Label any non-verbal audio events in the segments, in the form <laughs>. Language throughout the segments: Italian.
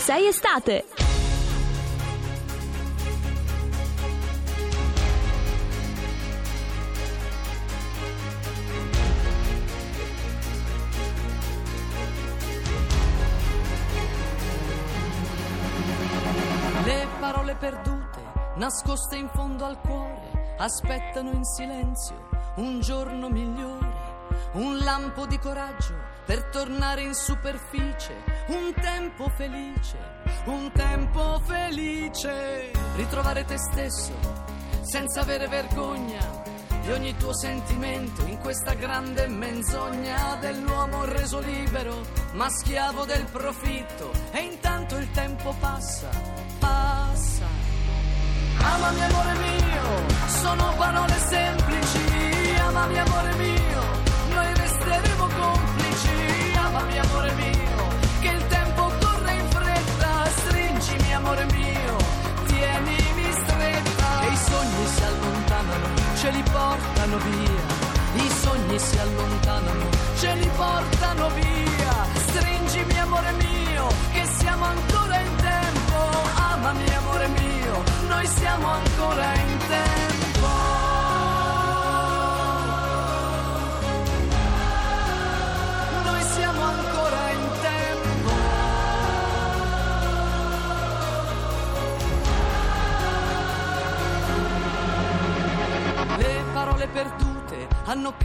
sei estate. Le parole perdute, nascoste in fondo al cuore, aspettano in silenzio un giorno migliore, un lampo di coraggio per tornare in superficie, un tempo felice, un tempo felice, ritrovare te stesso senza avere vergogna di ogni tuo sentimento in questa grande menzogna dell'uomo reso libero, ma schiavo del profitto. E intanto il tempo passa, passa. Amami amore mio, sono parole semplici, amami amore mio, ce li portano via, i sogni si allontanano, ce li portano via,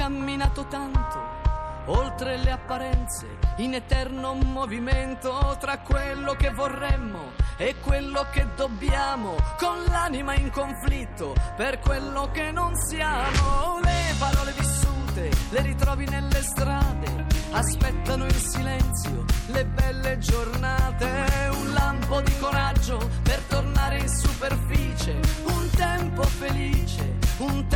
camminato tanto, oltre le apparenze, in eterno movimento tra quello che vorremmo e quello che dobbiamo, con l'anima in conflitto per quello che non siamo. Le parole vissute le ritrovi nelle strade, aspettano in silenzio le belle giornate, un lampo di coraggio per tornare in superficie, un tempo felice, un tempo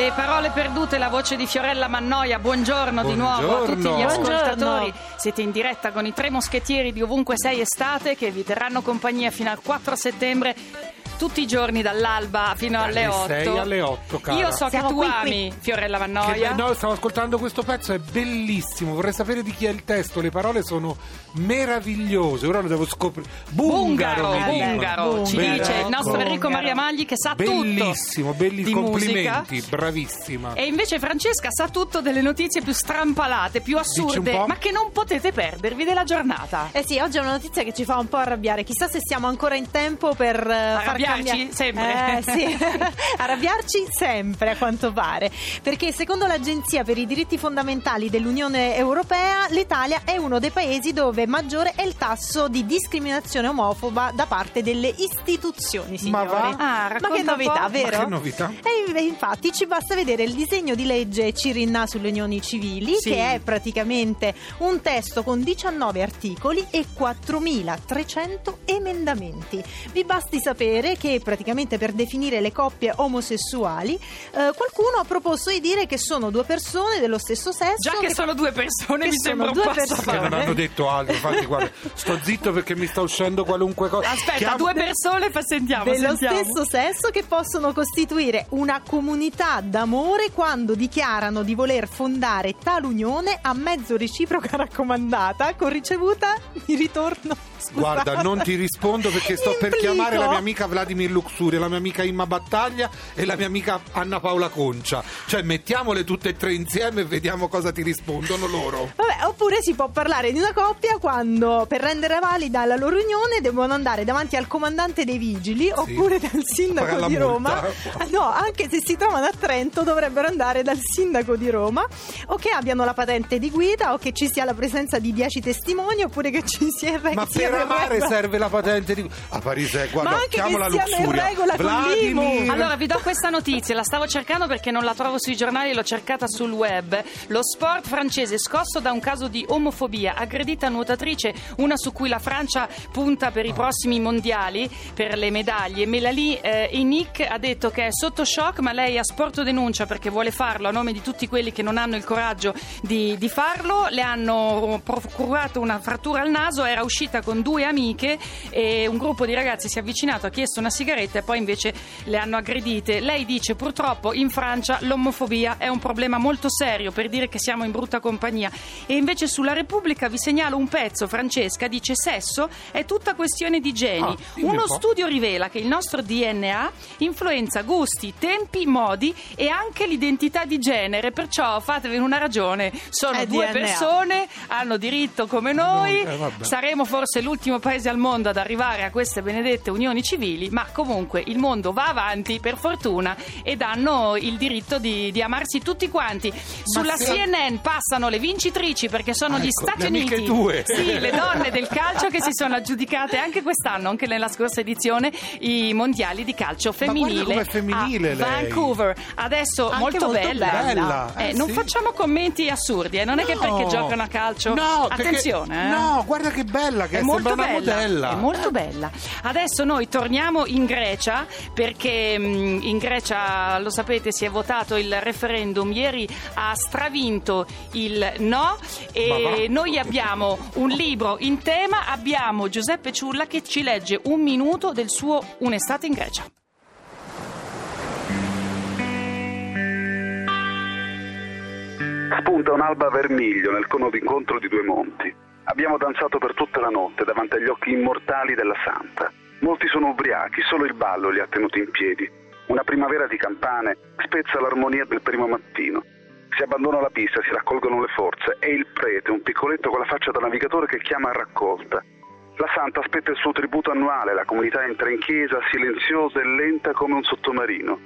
Le parole perdute, la voce di Fiorella Mannoia. Buongiorno, di nuovo a tutti gli Buongiorno. ascoltatori. Siete in diretta con i tre moschettieri di ovunque sei estate che vi terranno compagnia fino al 4 settembre. Tutti i giorni dall'alba fino alle Dalle 8. sei alle otto, cara. Io so Siamo che tu qui, qui. ami Fiorella Che Mannoia. be- no, stavo ascoltando questo pezzo, è bellissimo. Vorrei sapere di chi è il testo. Le parole sono meravigliose. Ora lo devo scoprire. Bungaro, Bungaro. Bungaro, ci Bungaro. dice il nostro Enrico Bungaro. Maria Magli che sa Bellissimo, tutto belli di complimenti, musica. bravissima. E invece Francesca sa tutto delle notizie più strampalate, più assurde, ma che non potete perdervi della giornata. Eh sì, oggi è una notizia che ci fa un po' arrabbiare. Chissà se siamo ancora in tempo per eh, far Arrabbiarci cambiare- sempre. Eh sì, <laughs> arrabbiarci sempre a quanto pare. Perché secondo l'Agenzia per i diritti fondamentali dell'Unione Europea, l'Italia è uno dei paesi dove maggiore è il tasso di discriminazione omofoba da parte delle istituzioni, Ma signori. va? Ah, Ma che novità, Ma vero? che novità? E in- infatti ci basta vedere il disegno di legge Cirinna sulle unioni civili, Sì. che è praticamente un testo con 19 articoli e 4.300 emendamenti. Vi basti sapere che praticamente per definire le coppie omosessuali eh, qualcuno ha proposto di dire che sono due persone dello stesso sesso. Già che sono due persone che mi sembra un passo persone. Che non hanno detto altro, infatti guarda, sto zitto perché mi sta uscendo qualunque cosa. Aspetta, Chiamo- due persone, fa, sentiamo, dello sentiamo. stesso sesso che possono costituire una comunità d'amore quando dichiarano di voler fondare tale unione a mezzo reciproca raccomandata con ricevuta di ritorno. Scusate. Guarda, non ti rispondo perché sto per Implico. chiamare la mia amica Vladimir Luxuria, la mia amica Imma Battaglia e la mia amica Anna Paola Concia. Cioè, mettiamole tutte e tre insieme e vediamo cosa ti rispondono loro. Vabbè, oppure si può parlare di una coppia quando per rendere valida la loro unione devono andare davanti al comandante dei vigili oppure dal sindaco di Roma. multa. No, anche se si trovano a Trento dovrebbero andare dal sindaco di Roma o che abbiano la patente di guida o che ci sia la presenza di 10 testimoni oppure che ci sia il Ma per amare serve la patente di. A Parise, guarda, chiamo la Luxuria. regola con Vladimir. Allora vi do questa notizia, la stavo cercando perché non la trovo sui giornali, l'ho cercata sul web. Lo sport francese scosso da un caso di omofobia, aggredita nuotatrice, una su cui la Francia punta per i prossimi mondiali, per le medaglie. Melanie eh, Inic ha detto che è sotto shock, ma lei ha sporto denuncia perché vuole farlo a nome di tutti quelli che non hanno il coraggio di, di farlo. Le hanno procurato una frattura al naso, era uscita con due amiche e un gruppo di ragazzi si è avvicinato, ha chiesto una sigaretta e poi invece le hanno aggredite. Lei dice purtroppo in Francia l'omofobia è un problema molto serio per dire che siamo in brutta compagnia e invece sulla Repubblica vi segnalo un pezzo, Francesca dice sesso è tutta questione di geni. Ah, Uno un po'. studio rivela che il nostro DNA influenza gusti, tempi, modi e anche l'identità di genere, perciò fatevi una ragione, sono È due DNA. persone, hanno diritto come noi, No, eh, saremo forse l'ultimo paese al mondo ad arrivare a queste benedette unioni civili, ma comunque il mondo va avanti per fortuna ed hanno il diritto di, di amarsi tutti quanti. Sulla CNN passano le vincitrici perché sono Ah, gli ecco, Stati Uniti. tue. Sì, le donne del calcio che si sono aggiudicate anche quest'anno, anche nella scorsa edizione, i mondiali di calcio femminile. femminile. Vancouver. Adesso Anche molto, molto bella. bella. Eh, Eh, non sì. facciamo commenti assurdi, eh, non è che No. perché giocano a calcio. No, perché- Attenzione, eh. No, guarda che bella che è, È molto bella, modella. è molto bella. Adesso noi torniamo in Grecia perché mh, in Grecia, lo sapete, si è votato il referendum. Ieri ha stravinto il no e noi abbiamo un libro in tema. Abbiamo Giuseppe Ciulla che ci legge un minuto del suo Un'estate in Grecia. Spunta un'alba vermiglio nel cono d'incontro di due monti. Abbiamo danzato per tutta la notte davanti agli occhi immortali della santa. Molti sono ubriachi, solo il ballo li ha tenuti in piedi. Una primavera di campane spezza l'armonia del primo mattino. Si abbandona la pista, si raccolgono le forze e il prete, un piccoletto con la faccia da navigatore che chiama a raccolta. La santa aspetta il suo tributo annuale, la comunità entra in chiesa silenziosa e lenta come un sottomarino.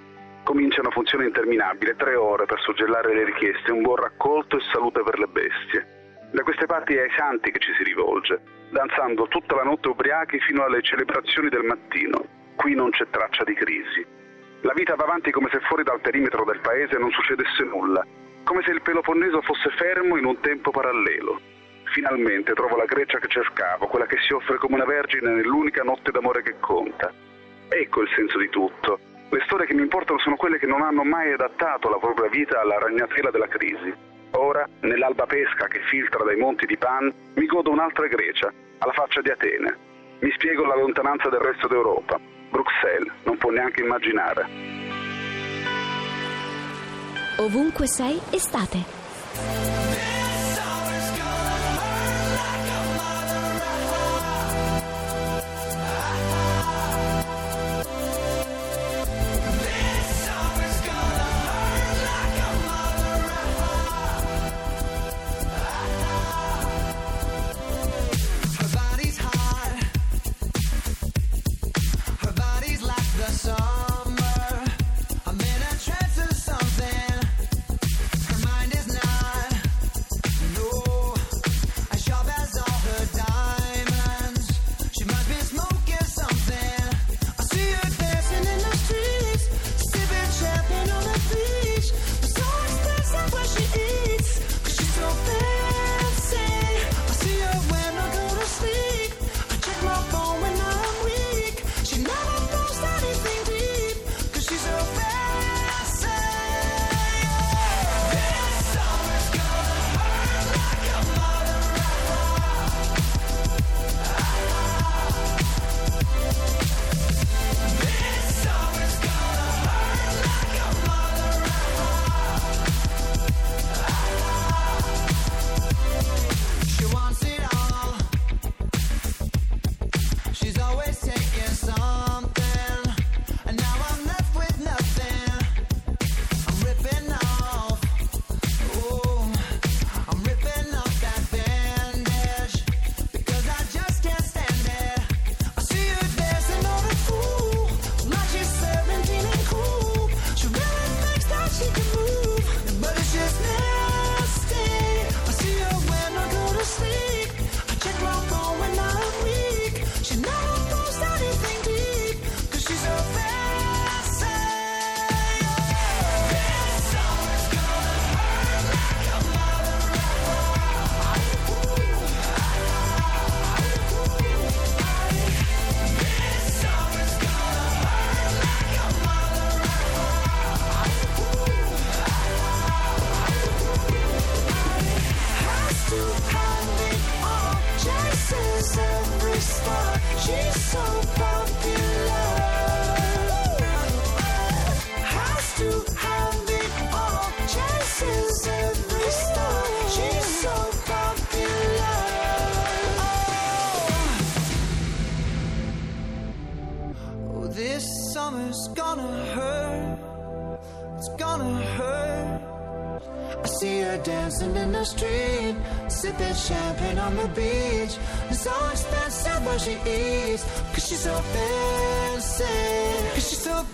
Comincia una funzione interminabile, tre ore per suggellare le richieste, un buon raccolto e salute per le bestie. Da queste parti è ai santi che ci si rivolge, danzando tutta la notte ubriachi fino alle celebrazioni del mattino. Qui non c'è traccia di crisi. La vita va avanti come se fuori dal perimetro del paese non succedesse nulla, come se il Peloponneso fosse fermo in un tempo parallelo. Finalmente trovo la Grecia che cercavo, quella che si offre come una vergine nell'unica notte d'amore che conta. Ecco il senso di tutto. Le storie che mi importano sono quelle che non hanno mai adattato la propria vita alla ragnatela della crisi. Ora, nell'alba pesca che filtra dai monti di Pan, mi godo un'altra Grecia, alla faccia di Atene. Mi spiego la lontananza del resto d'Europa. Bruxelles non può neanche immaginare. Ovunque sei, estate. Gonna hurt. It's gonna hurt. I see her dancing in the street, sipping champagne on the beach. It's so expensive what she eats, cause she's so fancy. Cause she's so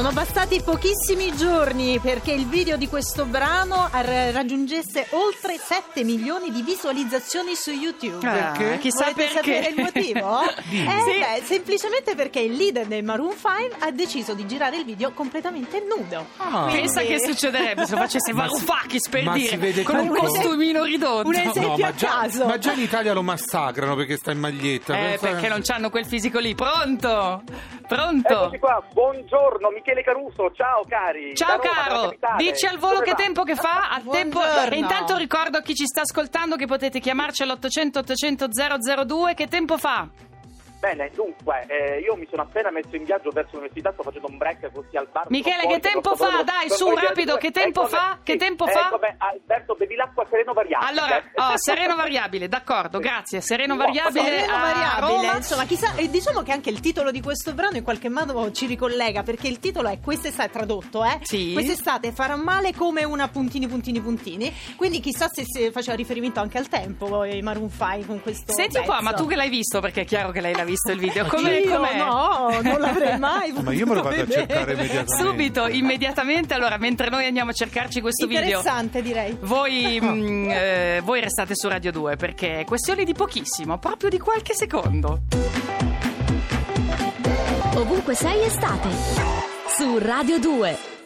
Sono bastati pochissimi giorni perché il video di questo brano raggiungesse oltre 7 milioni di visualizzazioni su YouTube. Ah, Perché? Chissà Volete perché. sapere il motivo? <laughs> Eh, Sì. beh, semplicemente perché il leader del Maroon 5 ha deciso di girare il video completamente nudo. Ah. Quindi- Pensa che succederebbe se facesse <laughs> Ma si- Varoufakis per ma si dire con un costumino ridotto. Un esempio No, a ma già, caso. ma già in Italia lo massacrano perché sta in maglietta. Eh, perché non hanno quel fisico lì. Pronto? Pronto? Eccoci qua, buongiorno Michele Caruso, ciao cari. Ciao Roma, caro, dici al volo Come che va? tempo che fa? Al tempo... E intanto ricordo a chi ci sta ascoltando che potete chiamarci all'800 800 002. Che tempo fa? Bene, dunque, eh, io mi sono appena messo in viaggio verso l'università, sto facendo un break così al bar. Michele, che tempo fa? proprio- Dai, su, rapido, che tempo ecco, fa? Che sì, tempo fa? ecco, beh, Alberto, bevi l'acqua sereno variabile. Allora, <laughs> oh, sereno variabile, d'accordo, grazie. Sereno No, variabile Sereno a variabile, Roma. insomma, chissà, e diciamo che anche il titolo di questo brano in qualche modo ci ricollega perché il titolo è quest'estate tradotto, eh? Sì. Quest'estate farà male come una puntini puntini puntini, quindi chissà se, se faceva riferimento anche al tempo i Maroon 5 con questo Senti un po', ma tu che l'hai visto, perché è chiaro che lei l'ha visto il video. Io Come, com'è? no, non l'avrei mai Ma io me lo vado a cercare immediatamente. Subito, immediatamente, allora, mentre noi andiamo a cercarci questo video. Interessante direi. Voi, mm, eh, voi restate su Radio 2 perché è questione di pochissimo, proprio di qualche secondo. Ovunque sei estate. Su Radio 2.